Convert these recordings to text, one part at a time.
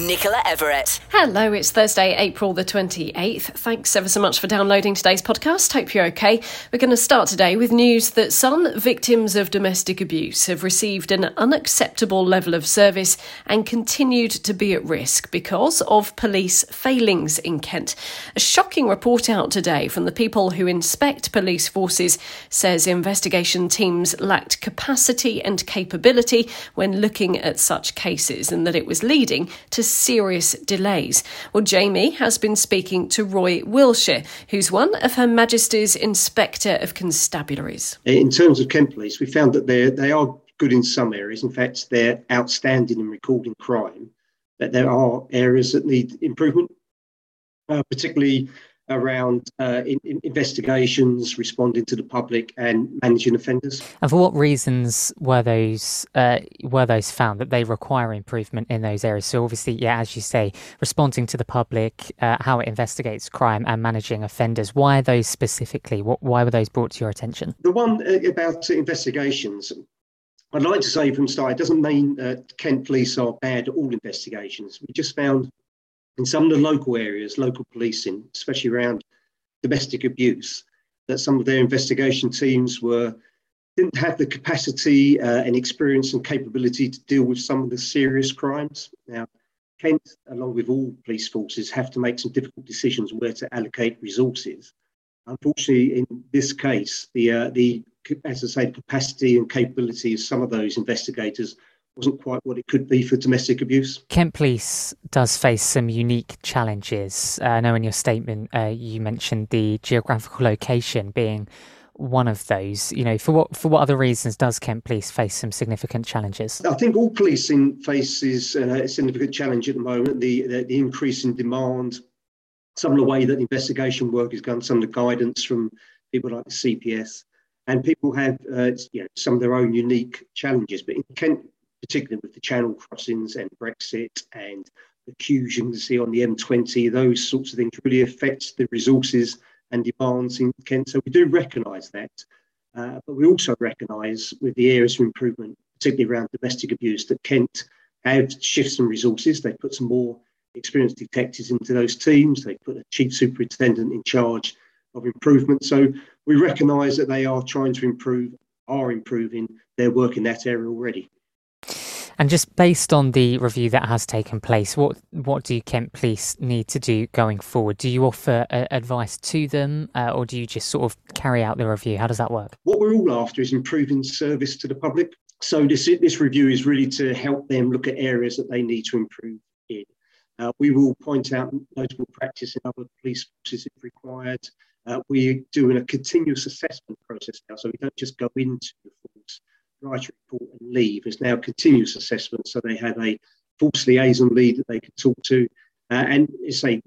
Nicola Everett. Hello, it's Thursday, April the 28th. Thanks ever so much for downloading today's podcast. Hope you're okay. We're going to start today with news that some victims of domestic abuse have received an unacceptable level of service and continued to be at risk because of police failings in Kent. A shocking report out today from the people who inspect police forces says investigation teams lacked capacity and capability when looking at such cases and that it was leading to serious delays. Well, Jamie has been speaking to Roy Wilsher, who's one of Her Majesty's Inspector of Constabularies. In terms of Kent Police, we found that they they are good in some areas. In fact, they're outstanding in recording crime, but there are areas that need improvement, uh, particularly around uh, in, in investigations, responding to the public, and managing offenders. And for what reasons were those uh, were those found that they require improvement in those areas? So obviously, yeah, as you say, responding to the public, uh, how it investigates crime, and managing offenders. Why are those specifically? What, why were those brought to your attention? The one uh, about investigations. I'd like to say from the start, it doesn't mean that Kent Police are bad at all investigations. We just found in some of the local areas, local policing, especially around domestic abuse, that some of their investigation teams were didn't have the capacity uh, and experience and capability to deal with some of the serious crimes. Now, Kent, along with all police forces, have to make some difficult decisions where to allocate resources. Unfortunately, in this case, the uh, the as I say, capacity and capability of some of those investigators wasn't quite what it could be for domestic abuse. Kent Police does face some unique challenges. Uh, I know in your statement uh, you mentioned the geographical location being one of those. You know, for what for what other reasons does Kent Police face some significant challenges? I think all policing faces uh, a significant challenge at the moment. The, the, the increase in demand, some of the way that investigation work is done, some of the guidance from people like the CPS, and people have uh, you know, some of their own unique challenges. But in Kent particularly with the channel crossings and Brexit and the queues you can see on the M20, those sorts of things really affect the resources and demands in Kent. So we do recognise that. Uh, but we also recognise with the areas of improvement, particularly around domestic abuse, that Kent have shifted some resources. They put some more experienced detectives into those teams. They put a chief superintendent in charge of improvement. So we recognise that they are trying to improve, are improving their work in that area already. And just based on the review that has taken place, what what do Kent Police need to do going forward? Do you offer uh, advice to them, uh, or do you just sort of carry out the review? How does that work? What we're all after is improving service to the public. So this this review is really to help them look at areas that they need to improve in. Uh, we will point out notable practice in other police forces if required. Uh, we're doing a continuous assessment process now, so we don't just go into the write a report and leave. There's now continuous assessment, so they have a force liaison lead that they can talk to. Uh, and say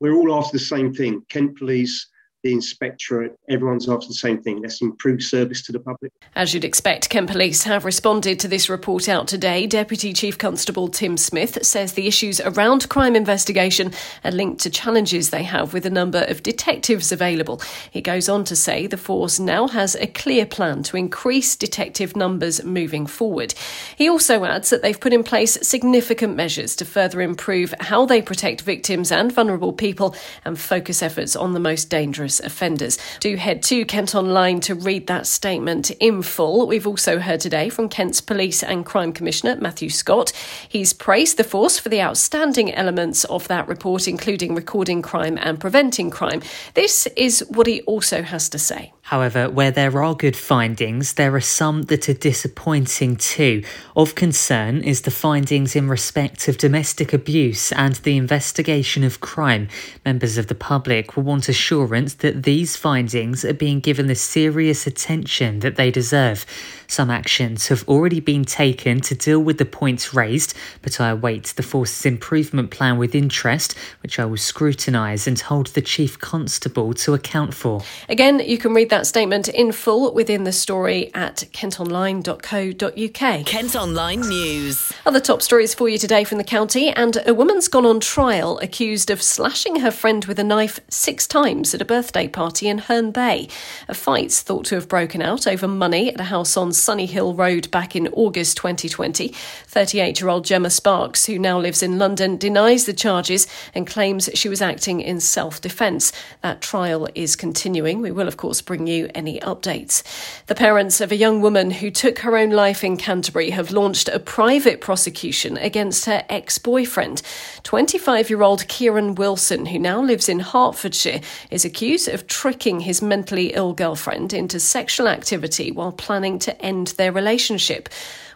we're all after the same thing. Kent Police the inspectorate, everyone's after the same thing. Let's improve service to the public. As you'd expect, Kent Police have responded to this report out today. Deputy Chief Constable Tim Smith says the issues around crime investigation are linked to challenges they have with the number of detectives available. He goes on to say the force now has a clear plan to increase detective numbers moving forward. He also adds that they've put in place significant measures to further improve how they protect victims and vulnerable people and focus efforts on the most dangerous offenders. Do head to Kent Online to read that statement in full. We've also heard today from Kent's Police and Crime Commissioner, Matthew Scott. He's praised the force for the outstanding elements of that report, including recording crime and preventing crime. This is what he also has to say. However, where there are good findings, there are some that are disappointing too. Of concern is the findings in respect of domestic abuse and the investigation of crime. Members of the public will want assurance that these findings are being given the serious attention that they deserve. Some actions have already been taken to deal with the points raised, but I await the force's improvement plan with interest, which I will scrutinise and hold the Chief Constable to account for. Again, you can read that statement in full within the story at kentonline.co.uk. Kent Online News. Other top stories for you today from the county, and a woman's gone on trial accused of slashing her friend with a knife six times at a birthday party in Herne Bay. A fight's thought to have broken out over money at a house on Sunny Hill Road back in August 2020. 38 year old Gemma Sparks, who now lives in London, denies the charges and claims she was acting in self defence. That trial is continuing. We will, of course, bring you any updates. The parents of a young woman who took her own life in Canterbury have launched a private prosecution against her ex boyfriend. 25 year old Kieran Wilson, who now lives in Hertfordshire, is accused of tricking his mentally ill girlfriend into sexual activity while planning to end their relationship.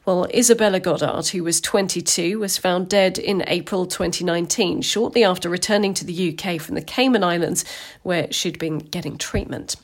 Well, Isabella Goddard, who was 22, was found dead in April 2019, shortly after returning to the UK from the Cayman Islands, where she'd been getting treatment.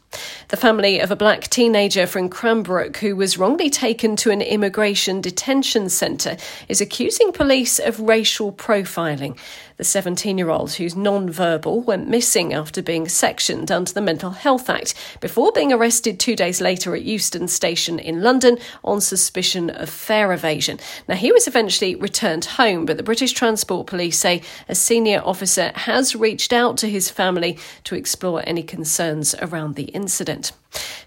The family of a black teenager from Cranbrook who was wrongly taken to an immigration detention centre is accusing police of racial profiling. The 17 year old, who's non verbal, went missing after being sectioned under the Mental Health Act before being arrested two days later at Euston Station in London on suspicion of fare evasion. Now, he was eventually returned home, but the British Transport Police say a senior officer has reached out to his family to explore any concerns around the incident.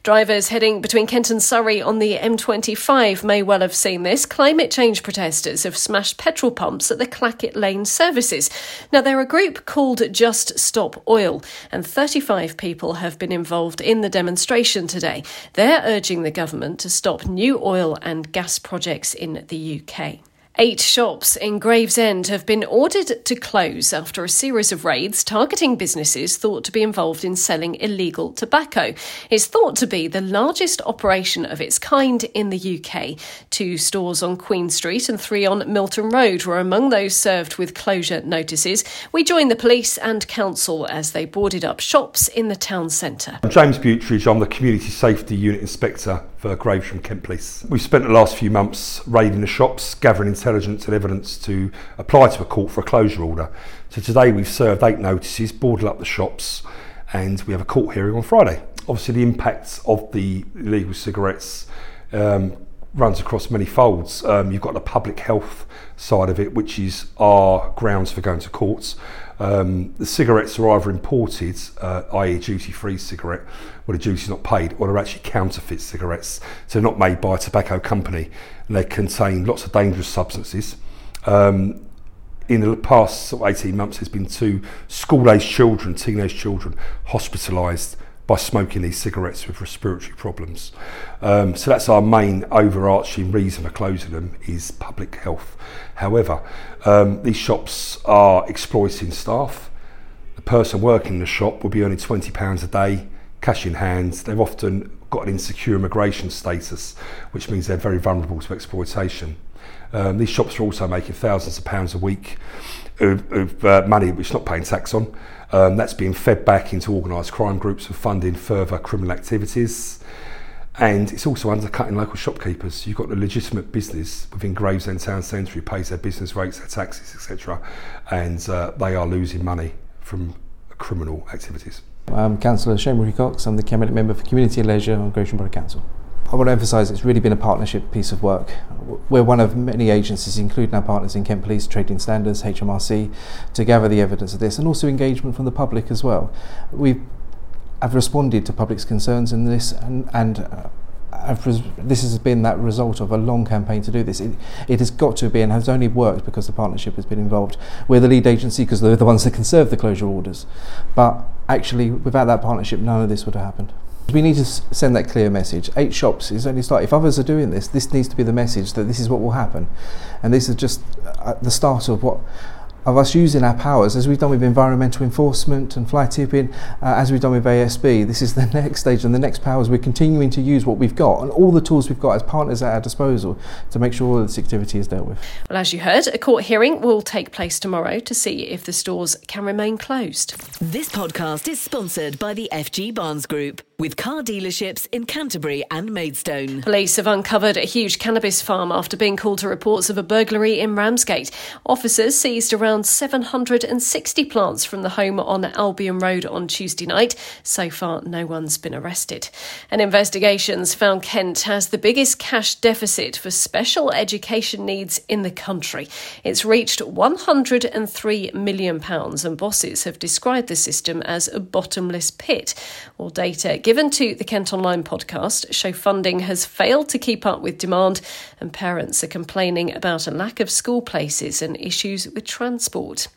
Drivers heading between Kent and Surrey on the M25 may well have seen this. Climate change protesters have smashed petrol pumps at the Clackett Lane services. Now, they're a group called Just Stop Oil, and 35 people have been involved in the demonstration today. They're urging the government to stop new oil and gas projects in the UK. Eight shops in Gravesend have been ordered to close after a series of raids targeting businesses thought to be involved in selling illegal tobacco. It's thought to be the largest operation of its kind in the UK. Two stores on Queen Street and three on Milton Road were among those served with closure notices. We joined the police and council as they boarded up shops in the town centre. I'm James Butridge, I'm the Community Safety Unit Inspector for Gravesham Kent Police. We've spent the last few months raiding the shops, gathering intelligence and evidence to apply to a court for a closure order. So today we've served eight notices, boarded up the shops, and we have a court hearing on Friday. Obviously, the impacts of the illegal cigarettes um, runs across many folds. Um, you've got the public health side of it, which is our grounds for going to courts. Um, the cigarettes are either imported, uh, i.e., duty free cigarette, where the duty is not paid, or they're actually counterfeit cigarettes. So they're not made by a tobacco company and they contain lots of dangerous substances. Um, in the past sort of 18 months, there's been two school aged children, teenage children, hospitalised by smoking these cigarettes with respiratory problems. Um, so that's our main overarching reason for closing them is public health. However, um, these shops are exploiting staff. The person working in the shop will be earning £20 a day, cash in hand. They've often got an insecure immigration status, which means they're very vulnerable to exploitation. Um, these shops are also making thousands of pounds a week of, of uh, money which is not paying tax on. Um, that's being fed back into organised crime groups and funding further criminal activities. And it's also undercutting local shopkeepers. You've got the legitimate business within Gravesend Town Centre who pays their business rates, their taxes, etc. And uh, they are losing money from criminal activities. I'm Councillor Shane Cox. I'm the Cabinet Member for Community and Leisure on Gravesham Borough Council. I want to emphasise it's really been a partnership piece of work. We're one of many agencies, including our partners in Kent Police, Trading Standards, HMRC, to gather the evidence of this and also engagement from the public as well. We have responded to public's concerns in this and, and uh, this has been that result of a long campaign to do this. It, it has got to be and has only worked because the partnership has been involved. We're the lead agency because they're the ones that can serve the closure orders. But actually, without that partnership, none of this would have happened. We need to send that clear message. Eight shops is only start If others are doing this, this needs to be the message that this is what will happen. And this is just uh, the start of what of us using our powers, as we've done with environmental enforcement and fly tipping, uh, as we've done with ASB. This is the next stage and the next powers. We're continuing to use what we've got and all the tools we've got as partners at our disposal to make sure all this activity is dealt with. Well, as you heard, a court hearing will take place tomorrow to see if the stores can remain closed. This podcast is sponsored by the FG Barnes Group. With car dealerships in Canterbury and Maidstone. Police have uncovered a huge cannabis farm after being called to reports of a burglary in Ramsgate. Officers seized around 760 plants from the home on Albion Road on Tuesday night. So far, no one's been arrested. And investigations found Kent has the biggest cash deficit for special education needs in the country. It's reached £103 million, and bosses have described the system as a bottomless pit. All data given to the Kent Online podcast show funding has failed to keep up with demand, and parents are complaining about a lack of school places and issues with transport.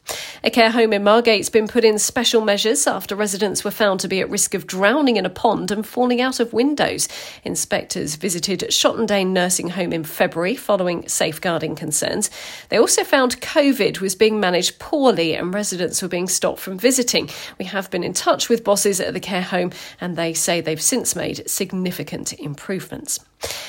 A care home in Margate's been put in special measures after residents were found to be at risk of drowning in a pond and falling out of windows. Inspectors visited Shottendane Nursing Home in February following safeguarding concerns. They also found COVID was being managed poorly and residents were being stopped from visiting. We have been in touch with bosses at the care home and they say they've since made significant improvements.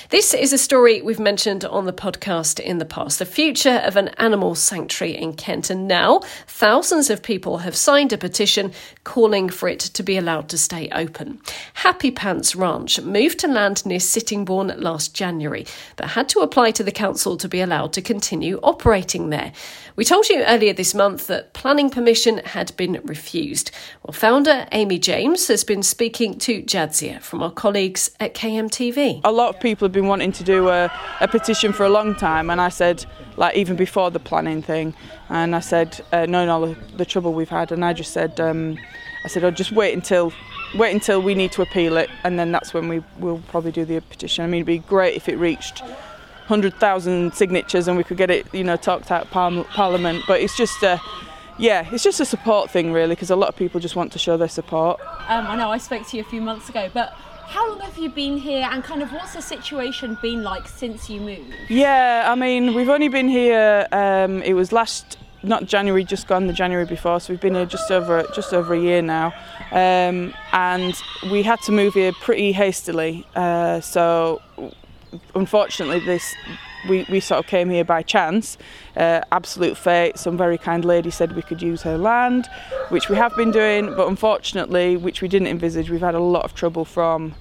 This is a story we've mentioned on the podcast in the past the future of an animal sanctuary in Kent. And now thousands of people have signed a petition calling for it to be allowed to stay open. Happy Pants Ranch moved to land near Sittingbourne last January, but had to apply to the council to be allowed to continue operating there. We told you earlier this month that planning permission had been refused. Well, founder Amy James has been speaking to Jadzia from our colleagues at KMTV. A lot of people have been wanting to do a, a petition for a long time, and I said, like even before the planning thing, and I said, uh, knowing all the, the, trouble we've had, and I just said, um, I said, I'll oh, just wait until wait until we need to appeal it, and then that's when we will probably do the petition. I mean, it'd be great if it reached. 100,000 signatures and we could get it, you know, talked out Parliament. But it's just a, yeah, it's just a support thing really because a lot of people just want to show their support. Um, I know I spoke to you a few months ago, but how long have you been here and kind of what's the situation been like since you moved? Yeah, I mean, we've only been here, um, it was last, not January, just gone the January before, so we've been here just over just over a year now. Um, and we had to move here pretty hastily. Uh, so unfortunately, this we, we sort of came here by chance. Uh, absolute fate. Some very kind lady said we could use her land, which we have been doing, but unfortunately, which we didn't envisage, we've had a lot of trouble from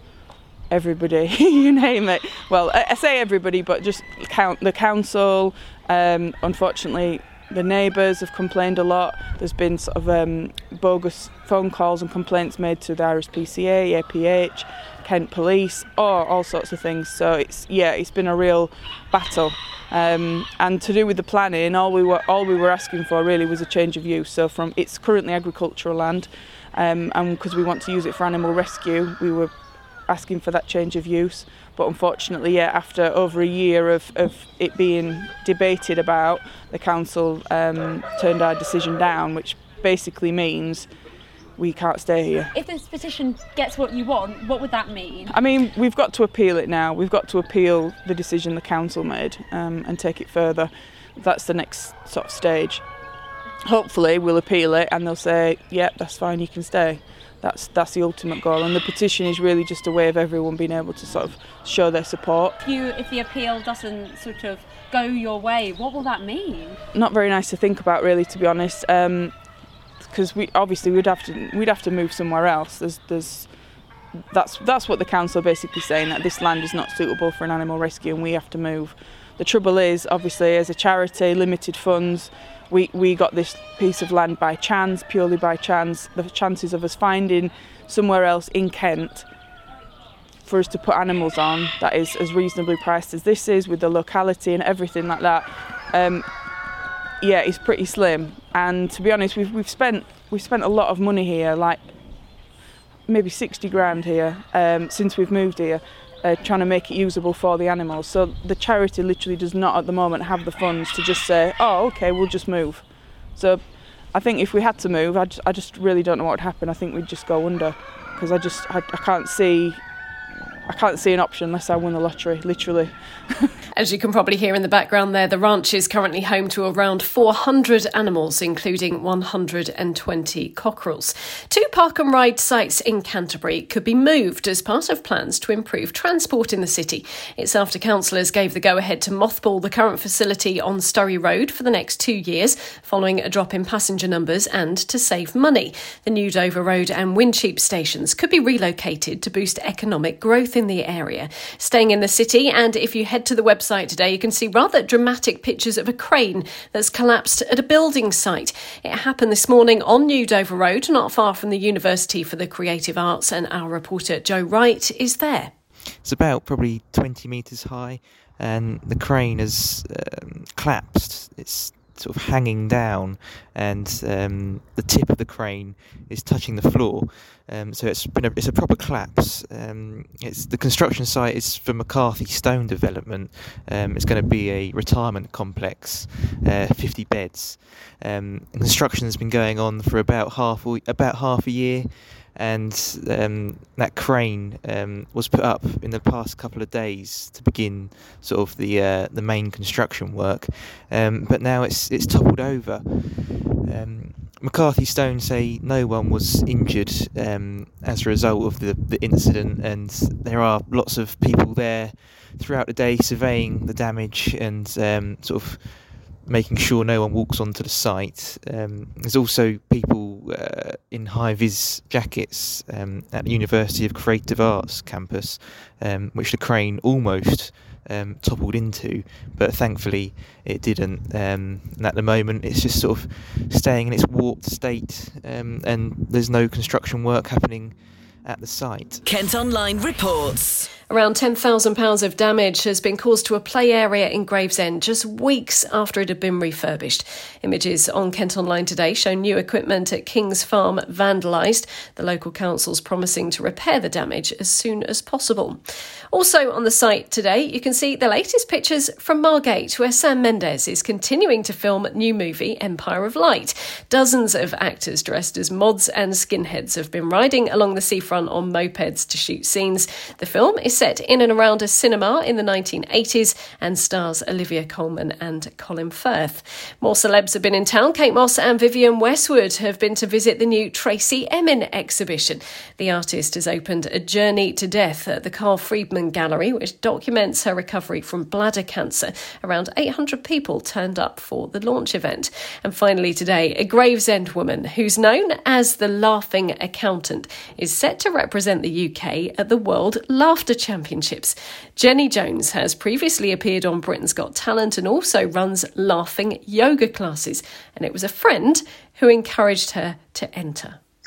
everybody, you name it. Well, I, I say everybody, but just count the council. Um, unfortunately, the neighbours have complained a lot. There's been sort of um, bogus phone calls and complaints made to the RSPCA, APH, Kent Police, or all sorts of things. So it's yeah, it's been a real battle. Um, and to do with the planning, all we were all we were asking for really was a change of use. So from it's currently agricultural land, um, and because we want to use it for animal rescue, we were asking for that change of use. But unfortunately, yeah, after over a year of, of it being debated about, the council um, turned our decision down, which basically means we can't stay here. If this petition gets what you want, what would that mean? I mean, we've got to appeal it now. We've got to appeal the decision the council made um, and take it further. That's the next sort of stage. Hopefully, we'll appeal it and they'll say, "Yep, yeah, that's fine. You can stay." That's that's the ultimate goal, and the petition is really just a way of everyone being able to sort of show their support. If you, if the appeal doesn't sort of go your way, what will that mean? Not very nice to think about, really, to be honest. Um, because we obviously we'd have to we'd have to move somewhere else. There's there's that's that's what the council are basically saying that this land is not suitable for an animal rescue and we have to move. The trouble is obviously as a charity, limited funds, we, we got this piece of land by chance, purely by chance. The chances of us finding somewhere else in Kent for us to put animals on that is as reasonably priced as this is with the locality and everything like that um, yeah, it's pretty slim. And to be honest, we've we've spent we've spent a lot of money here, like maybe 60 grand here um, since we've moved here, uh, trying to make it usable for the animals. So the charity literally does not at the moment have the funds to just say, oh, okay, we'll just move. So I think if we had to move, I just, I just really don't know what would happen. I think we'd just go under because I just I, I can't see I can't see an option unless I win the lottery, literally. As you can probably hear in the background there, the ranch is currently home to around 400 animals, including 120 cockerels. Two park and ride sites in Canterbury could be moved as part of plans to improve transport in the city. It's after councillors gave the go ahead to mothball the current facility on Sturry Road for the next two years, following a drop in passenger numbers and to save money. The new Dover Road and Wincheap stations could be relocated to boost economic growth in the area. Staying in the city, and if you head to the website, website today, you can see rather dramatic pictures of a crane that's collapsed at a building site. It happened this morning on New Dover Road, not far from the University for the Creative Arts, and our reporter Joe Wright is there. It's about probably 20 metres high, and the crane has um, collapsed. It's sort of hanging down, and um, the tip of the crane is touching the floor. Um, so it's been a, it's a proper collapse. Um, it's the construction site is for McCarthy Stone Development. Um, it's going to be a retirement complex, uh, 50 beds. Um, construction has been going on for about half about half a year and um, that crane um, was put up in the past couple of days to begin sort of the uh, the main construction work, um, but now it's it's toppled over. Um, McCarthy Stone say no one was injured um, as a result of the, the incident, and there are lots of people there throughout the day surveying the damage and um, sort of making sure no one walks onto the site. Um, there's also people uh, in high vis jackets um, at the University of Creative Arts campus, um, which the crane almost um, toppled into, but thankfully it didn't. Um, and at the moment, it's just sort of staying in its warped state, um, and there's no construction work happening at the site. Kent Online reports. Around £10,000 of damage has been caused to a play area in Gravesend just weeks after it had been refurbished. Images on Kent Online today show new equipment at King's Farm vandalised, the local council's promising to repair the damage as soon as possible. Also on the site today, you can see the latest pictures from Margate, where Sam Mendes is continuing to film new movie Empire of Light. Dozens of actors dressed as mods and skinheads have been riding along the seafront on mopeds to shoot scenes. The film is set in and around a cinema in the 1980s and stars Olivia Colman and Colin Firth. More celebs have been in town. Kate Moss and Vivienne Westwood have been to visit the new Tracey Emin exhibition. The artist has opened A Journey to Death at the Carl Freedman Gallery, which documents her recovery from bladder cancer. Around 800 people turned up for the launch event. And finally, today, a Gravesend woman who's known as the Laughing Accountant is set to represent the UK at the World Laughter Championships. Genny Jones has previously appeared on Britain's Got Talent and also runs laughing yoga classes. And it was a friend who encouraged her to enter.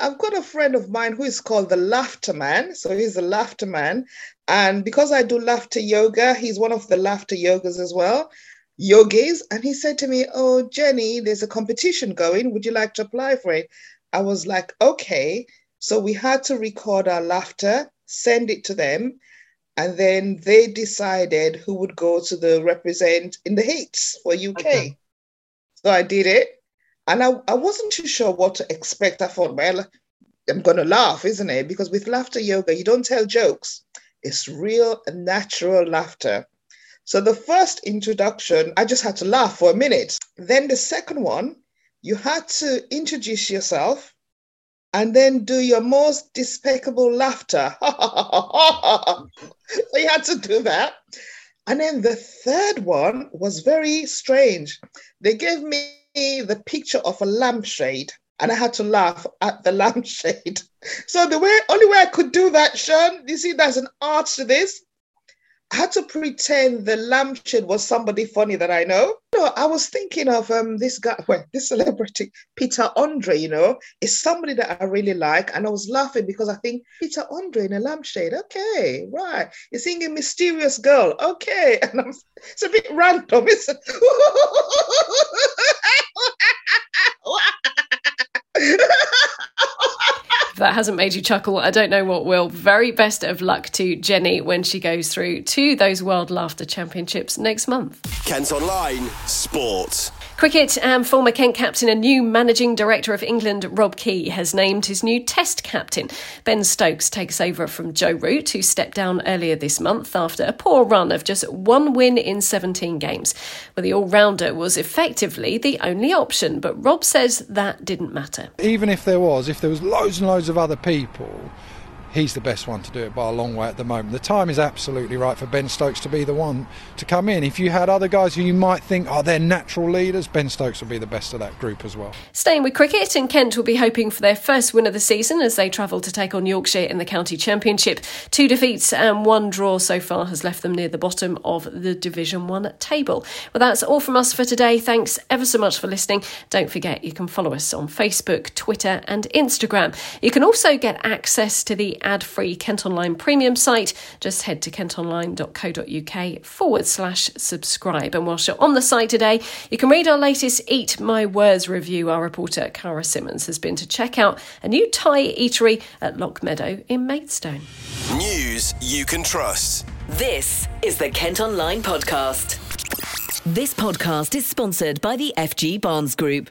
I've got a friend of mine who is called the Laughter Man. So he's the Laughter Man. And because I do laughter yoga, he's one of the laughter yogas as well yogis. And he said to me, Oh, Genny, there's a competition going. Would you like to apply for it? I was like, Okay. So we had to record our laughter, send it to them. And then they decided who would go to the represent in the heats for UK. Okay. So I did it. And I, I wasn't too sure what to expect. I thought, well, I'm going to laugh, isn't it? Because with laughter yoga, you don't tell jokes, it's real natural laughter. So the first introduction, I just had to laugh for a minute. Then the second one, you had to introduce yourself and then do your most despicable laughter. so you had to do that. And then the third one was very strange. They gave me the picture of a lampshade and I had to laugh at the lampshade. So the way only way I could do that, Sean, you see, there's an art to this. I had to pretend the lampshade was somebody funny that I know. You know, I was thinking of um this guy, well, this celebrity, Peter Andre, you know, is somebody that I really like. And I was laughing because I think Peter Andre in a lampshade. Okay, right. You're seeing a Mysterious Girl. Okay. And I'm, it's a bit random, isn't it? that hasn't made you chuckle, I don't know what will. Very best of luck to Genny when she goes through to those World Laughter Championships next month. Kent Online Sport. Cricket and former Kent captain and new managing director of England, Rob Key, has named his new Test captain. Ben Stokes takes over from Joe Root, who stepped down earlier this month after a poor run of just one win in 17 games. Where the all rounder was effectively the only option, but Rob says that didn't matter. Even if there was, if there was loads and loads of other people, he's the best one to do it by a long way at the moment. The time is absolutely right for Ben Stokes to be the one to come in. If you had other guys who you might think are oh, they're natural leaders, Ben Stokes will be the best of that group as well. Staying with cricket, and Kent will be hoping for their first win of the season as they travel to take on Yorkshire in the county championship. Two defeats and one draw so far has left them near the bottom of the Division One table. Well, that's all from us for today. Thanks ever so much for listening. Don't forget you can follow us on Facebook, Twitter, and Instagram. You can also get access to the ad free Kent Online premium site, just head to kentonline.co.uk forward slash subscribe. And whilst you're on the site today, you can read our latest Eat My Words review. Our reporter, Cara Simmons, has been to check out a new Thai eatery at Lock Meadow in Maidstone. News you can trust. This is the Kent Online Podcast. This podcast is sponsored by the FG Barnes Group